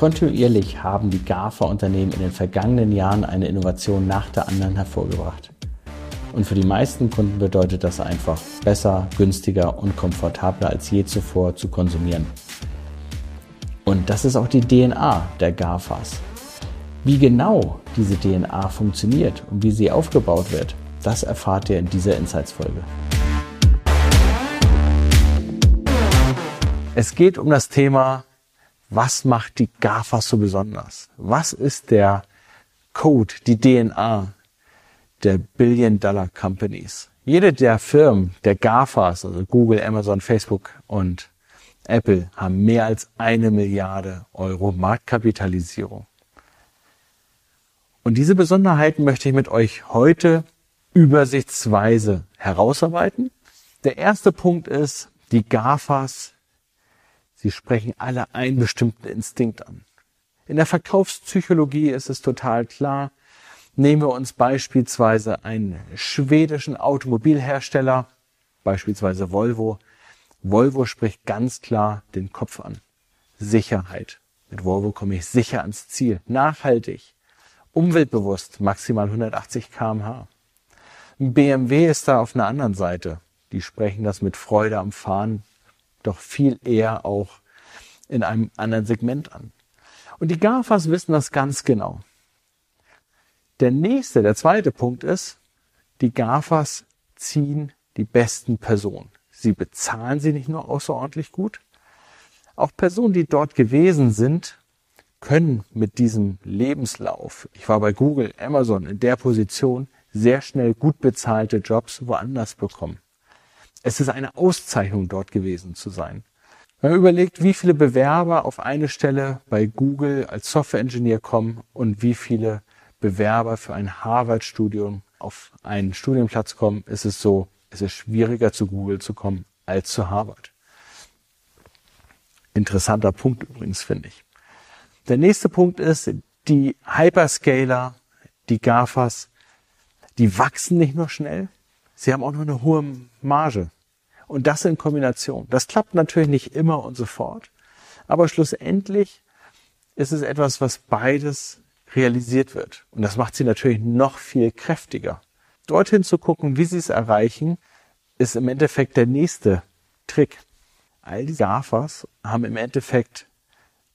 Kontinuierlich haben die GAFA-Unternehmen in den vergangenen Jahren eine Innovation nach der anderen hervorgebracht. Und für die meisten Kunden bedeutet das einfach besser, günstiger und komfortabler als je zuvor zu konsumieren. Und das ist auch die DNA der GAFAs. Wie genau diese DNA funktioniert und wie sie aufgebaut wird, das erfahrt ihr in dieser Insights-Folge. Es geht um das Thema was macht die GAFAs so besonders? Was ist der Code, die DNA der Billion-Dollar-Companies? Jede der Firmen, der GAFAs, also Google, Amazon, Facebook und Apple, haben mehr als eine Milliarde Euro Marktkapitalisierung. Und diese Besonderheiten möchte ich mit euch heute übersichtsweise herausarbeiten. Der erste Punkt ist, die GAFAs Sie sprechen alle einen bestimmten Instinkt an. In der Verkaufspsychologie ist es total klar. Nehmen wir uns beispielsweise einen schwedischen Automobilhersteller, beispielsweise Volvo. Volvo spricht ganz klar den Kopf an. Sicherheit. Mit Volvo komme ich sicher ans Ziel. Nachhaltig. Umweltbewusst. Maximal 180 kmh. BMW ist da auf einer anderen Seite. Die sprechen das mit Freude am Fahren doch viel eher auch in einem anderen Segment an. Und die GAFAs wissen das ganz genau. Der nächste, der zweite Punkt ist, die GAFAs ziehen die besten Personen. Sie bezahlen sie nicht nur außerordentlich gut, auch Personen, die dort gewesen sind, können mit diesem Lebenslauf, ich war bei Google, Amazon in der Position, sehr schnell gut bezahlte Jobs woanders bekommen. Es ist eine Auszeichnung, dort gewesen zu sein. Wenn man überlegt, wie viele Bewerber auf eine Stelle bei Google als Software-Engineer kommen und wie viele Bewerber für ein Harvard-Studium auf einen Studienplatz kommen, ist es so, es ist schwieriger zu Google zu kommen als zu Harvard. Interessanter Punkt übrigens, finde ich. Der nächste Punkt ist, die Hyperscaler, die GAFAs, die wachsen nicht nur schnell, Sie haben auch noch eine hohe Marge. Und das in Kombination. Das klappt natürlich nicht immer und sofort. Aber schlussendlich ist es etwas, was beides realisiert wird. Und das macht sie natürlich noch viel kräftiger. Dorthin zu gucken, wie sie es erreichen, ist im Endeffekt der nächste Trick. All die GAFAs haben im Endeffekt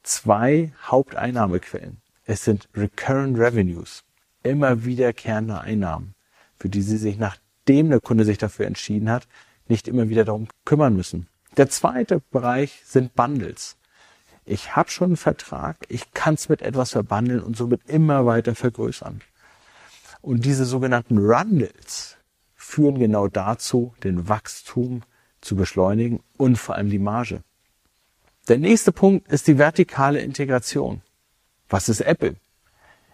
zwei Haupteinnahmequellen. Es sind Recurrent Revenues, immer wiederkehrende Einnahmen, für die sie sich nach nachdem der Kunde sich dafür entschieden hat, nicht immer wieder darum kümmern müssen. Der zweite Bereich sind Bundles. Ich habe schon einen Vertrag, ich kann es mit etwas verbundeln und somit immer weiter vergrößern. Und diese sogenannten Rundles führen genau dazu, den Wachstum zu beschleunigen und vor allem die Marge. Der nächste Punkt ist die vertikale Integration. Was ist Apple?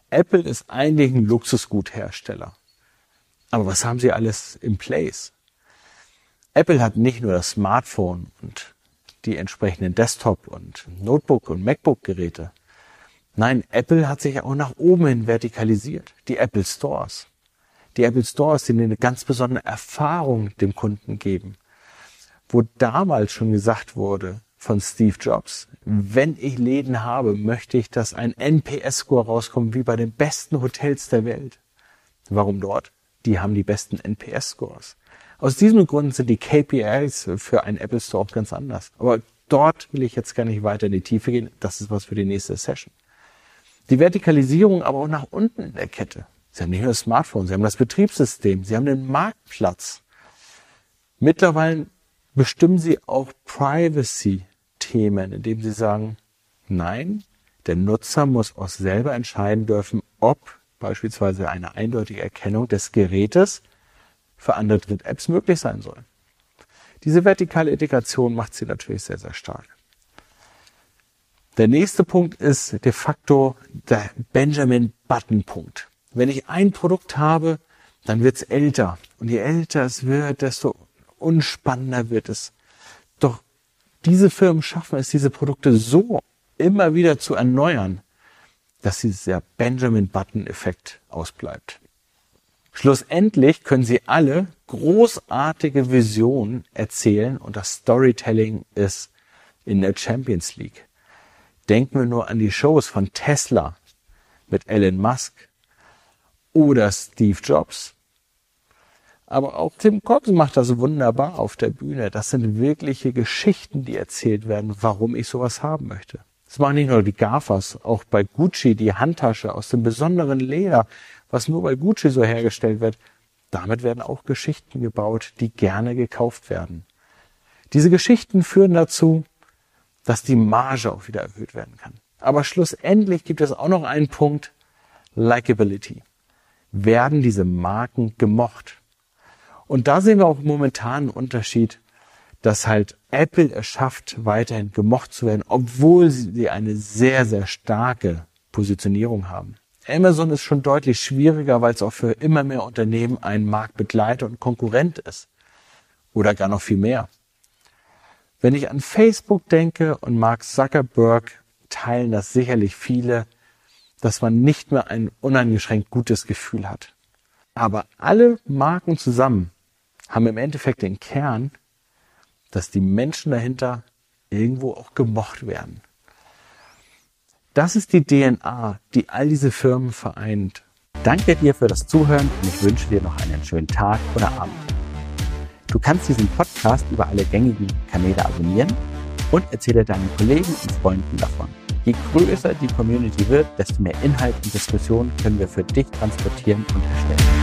Apple ist eigentlich ein Luxusguthersteller. Aber was haben sie alles in place? Apple hat nicht nur das Smartphone und die entsprechenden Desktop- und Notebook- und MacBook-Geräte. Nein, Apple hat sich auch nach oben hin vertikalisiert. Die Apple Stores. Die Apple Stores, die eine ganz besondere Erfahrung dem Kunden geben. Wo damals schon gesagt wurde von Steve Jobs, wenn ich Läden habe, möchte ich, dass ein NPS-Score rauskommt wie bei den besten Hotels der Welt. Warum dort? die haben die besten NPS-Scores. Aus diesem Grund sind die KPIs für einen Apple Store auch ganz anders. Aber dort will ich jetzt gar nicht weiter in die Tiefe gehen. Das ist was für die nächste Session. Die Vertikalisierung aber auch nach unten in der Kette. Sie haben nicht nur das Smartphone, Sie haben das Betriebssystem, Sie haben den Marktplatz. Mittlerweile bestimmen Sie auch Privacy-Themen, indem Sie sagen, nein, der Nutzer muss auch selber entscheiden dürfen, ob beispielsweise eine eindeutige Erkennung des Gerätes für andere Dritt-Apps möglich sein soll. Diese vertikale Integration macht sie natürlich sehr, sehr stark. Der nächste Punkt ist de facto der Benjamin Button Punkt. Wenn ich ein Produkt habe, dann wird es älter. Und je älter es wird, desto unspannender wird es. Doch diese Firmen schaffen es, diese Produkte so immer wieder zu erneuern, dass dieser Benjamin Button-Effekt ausbleibt. Schlussendlich können sie alle großartige Visionen erzählen und das Storytelling ist in der Champions League. Denken wir nur an die Shows von Tesla mit Elon Musk oder Steve Jobs. Aber auch Tim Cox macht das wunderbar auf der Bühne. Das sind wirkliche Geschichten, die erzählt werden, warum ich sowas haben möchte. Das machen nicht nur die GAFAs, auch bei Gucci die Handtasche aus dem besonderen Leder, was nur bei Gucci so hergestellt wird. Damit werden auch Geschichten gebaut, die gerne gekauft werden. Diese Geschichten führen dazu, dass die Marge auch wieder erhöht werden kann. Aber schlussendlich gibt es auch noch einen Punkt, Likability. Werden diese Marken gemocht? Und da sehen wir auch momentan einen Unterschied, dass halt Apple es schafft, weiterhin gemocht zu werden, obwohl sie eine sehr, sehr starke Positionierung haben. Amazon ist schon deutlich schwieriger, weil es auch für immer mehr Unternehmen ein Marktbegleiter und Konkurrent ist. Oder gar noch viel mehr. Wenn ich an Facebook denke und Mark Zuckerberg teilen das sicherlich viele, dass man nicht mehr ein uneingeschränkt gutes Gefühl hat. Aber alle Marken zusammen haben im Endeffekt den Kern, dass die Menschen dahinter irgendwo auch gemocht werden. Das ist die DNA, die all diese Firmen vereint. Danke dir für das Zuhören und ich wünsche dir noch einen schönen Tag oder Abend. Du kannst diesen Podcast über alle gängigen Kanäle abonnieren und erzähle deinen Kollegen und Freunden davon. Je größer die Community wird, desto mehr Inhalt und Diskussion können wir für dich transportieren und erstellen.